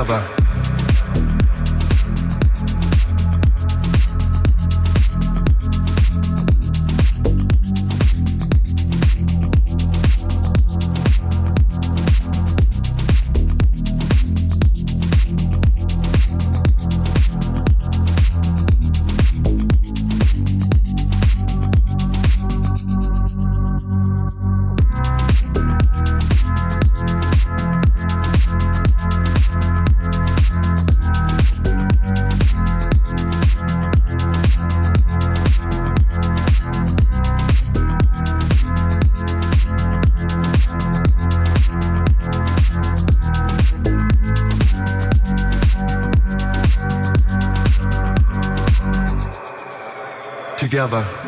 Together. Together.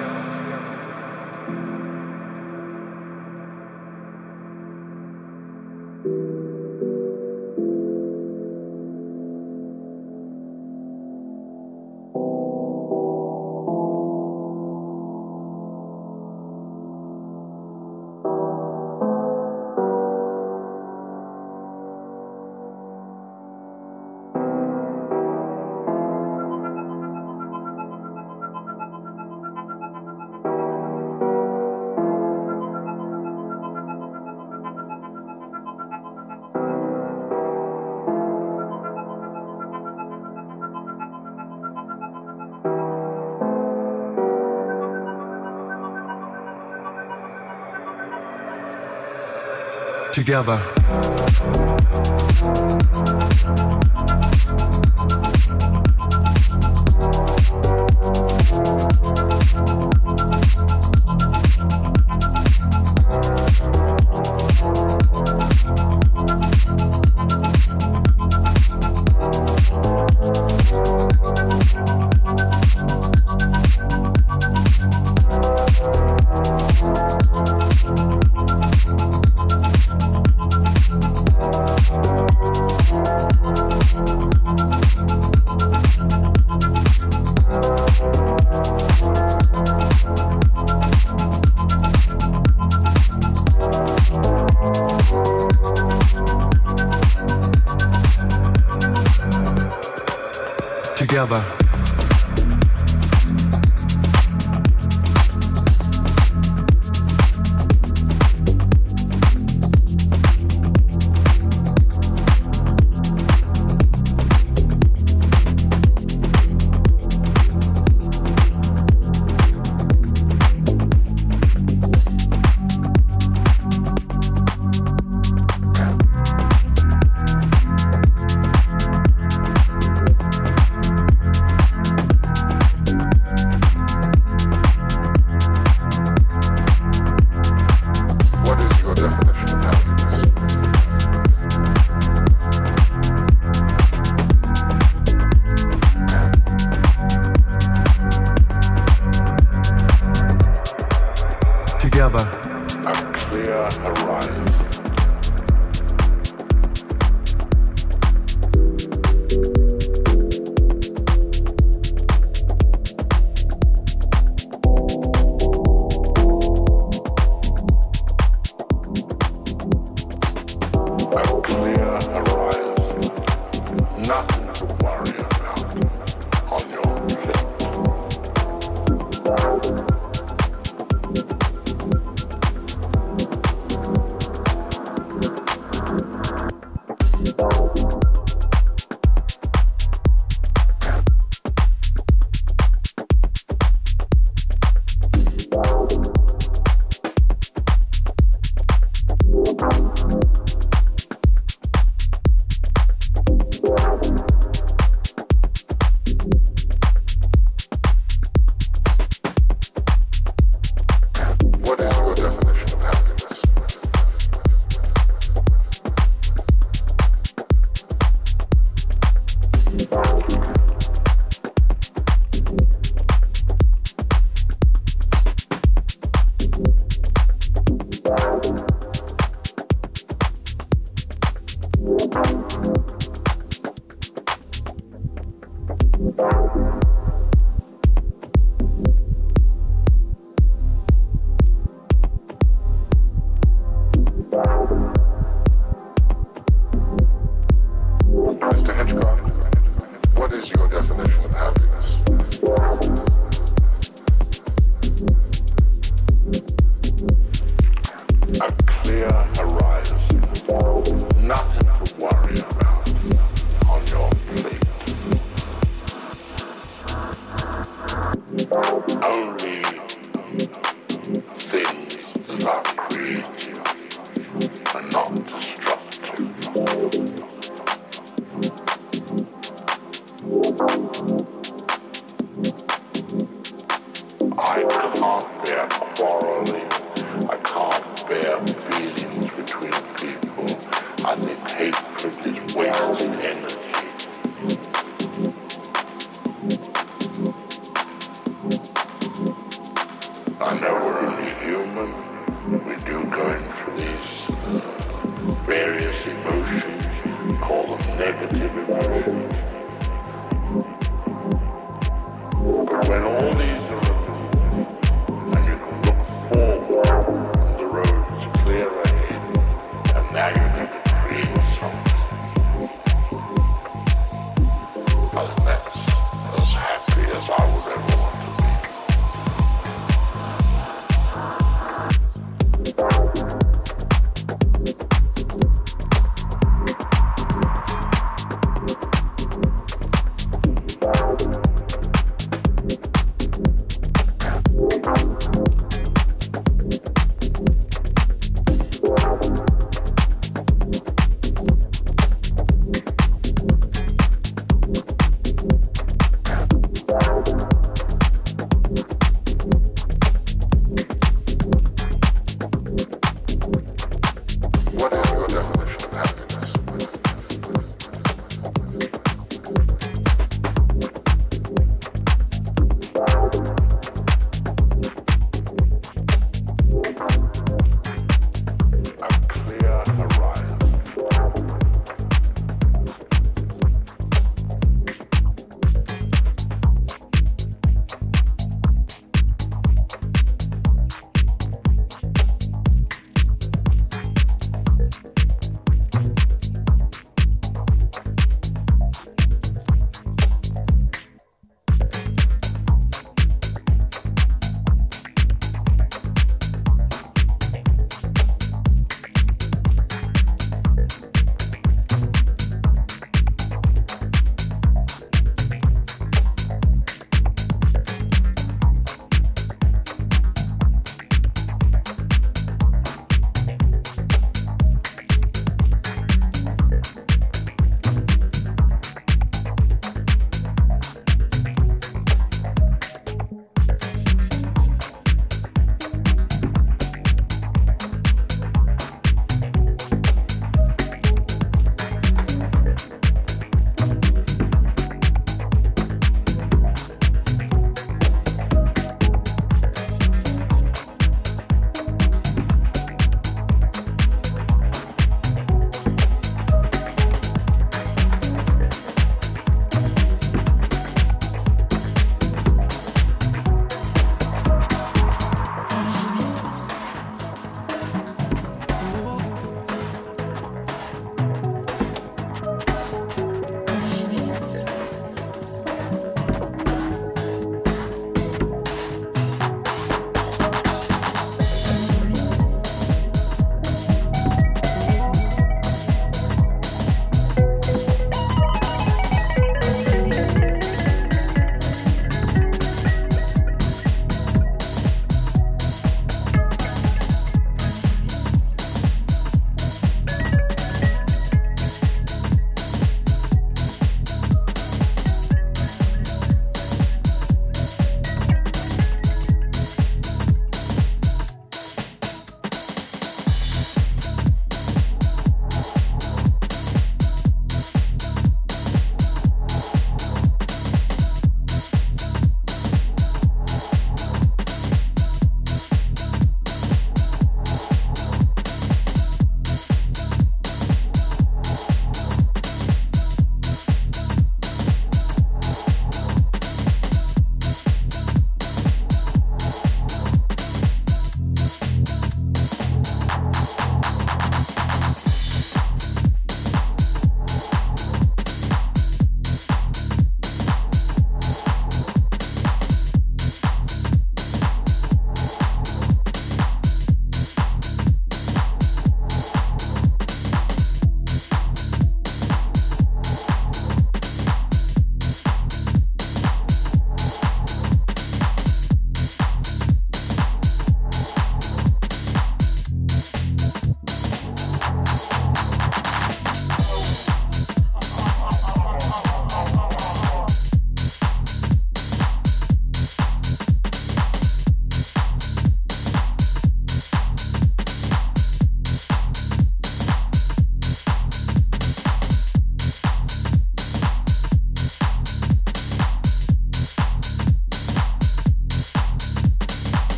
Together.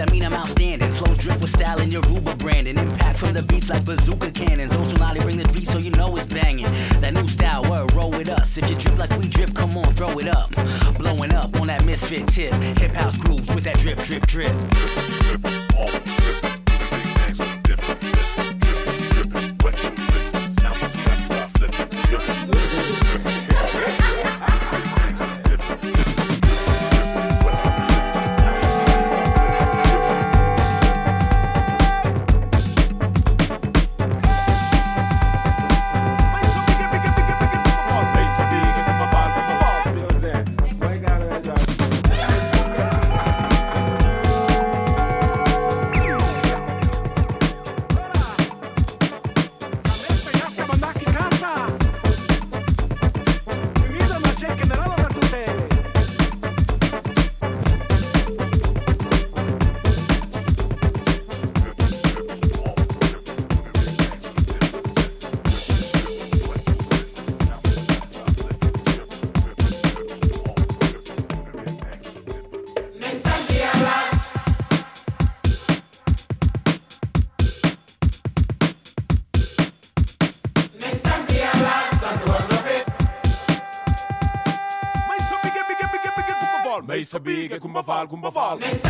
that mean I'm outstanding. Flows drip with style and your Ruba branding. Impact from the beats like bazooka cannons. Ozonali bring the beat so you know it's banging. That new style, word, roll with us. If you drip like we drip, come on, throw it up. Blowing up on that misfit tip. Hip house grooves with that drip, drip, drip. algun befal. Um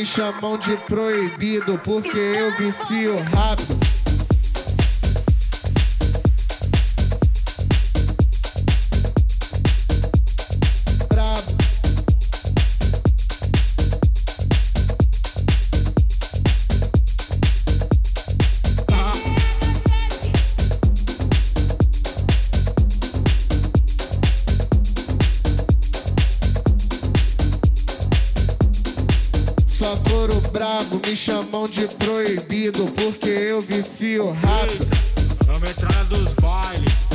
me chamam de proibido porque eu vicio rápido. Só couro brabo, me chamam de proibido porque eu vicio rápido. Vamos entrar dos bailes.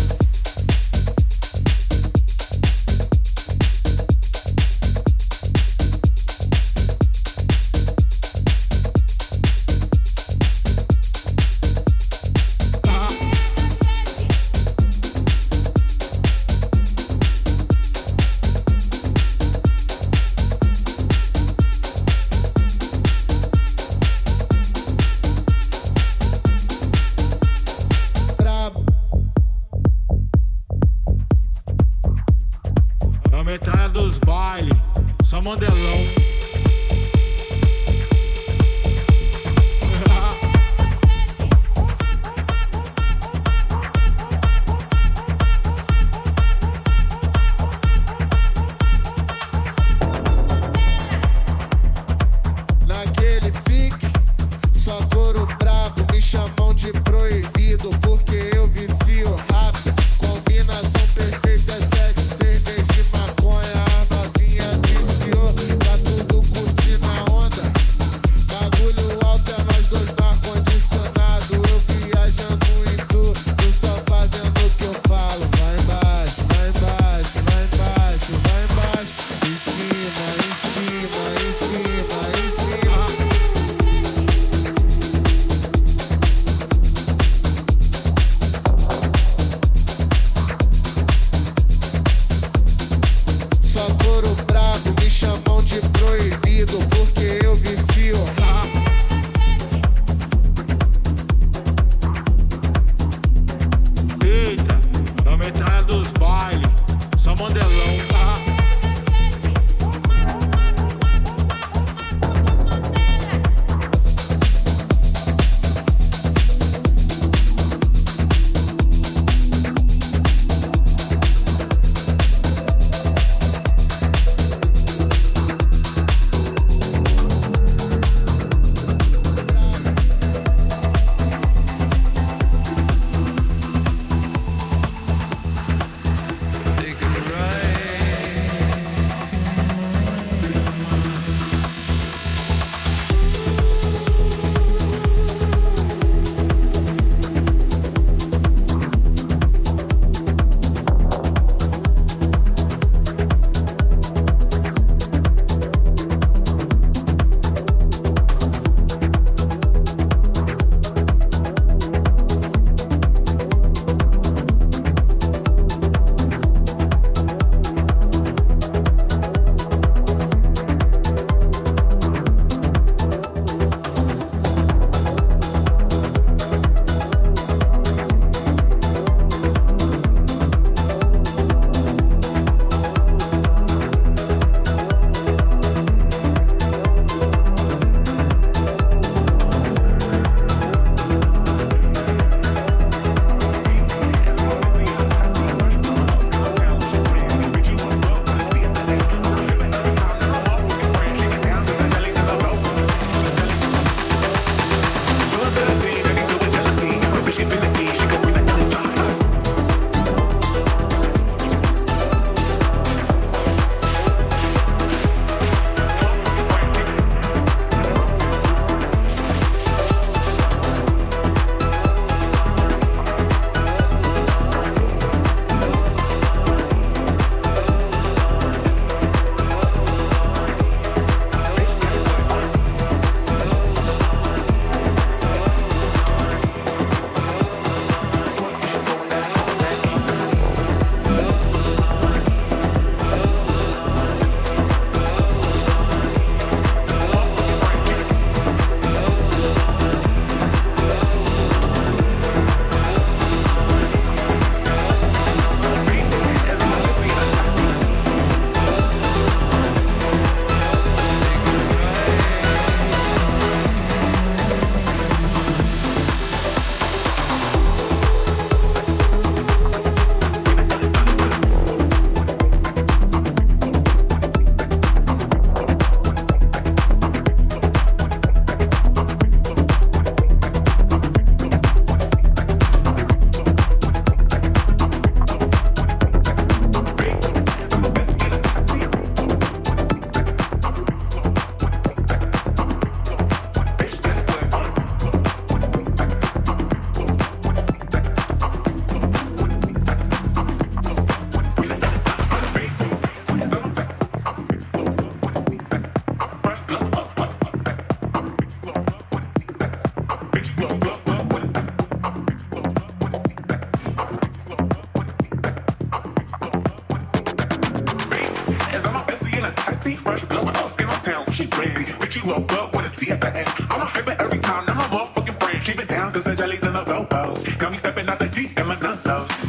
down the jellies and the robots. Got me stepping out the deep and my gun lows.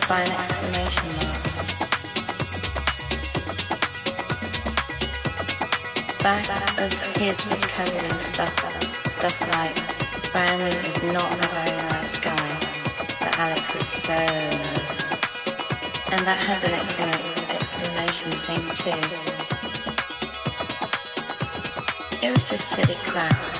Followed an exclamation. Back of his was covered in stuff, stuff like Brandon is not a very nice guy, but Alex is so. And that had an exclamation thing too. It was just silly crap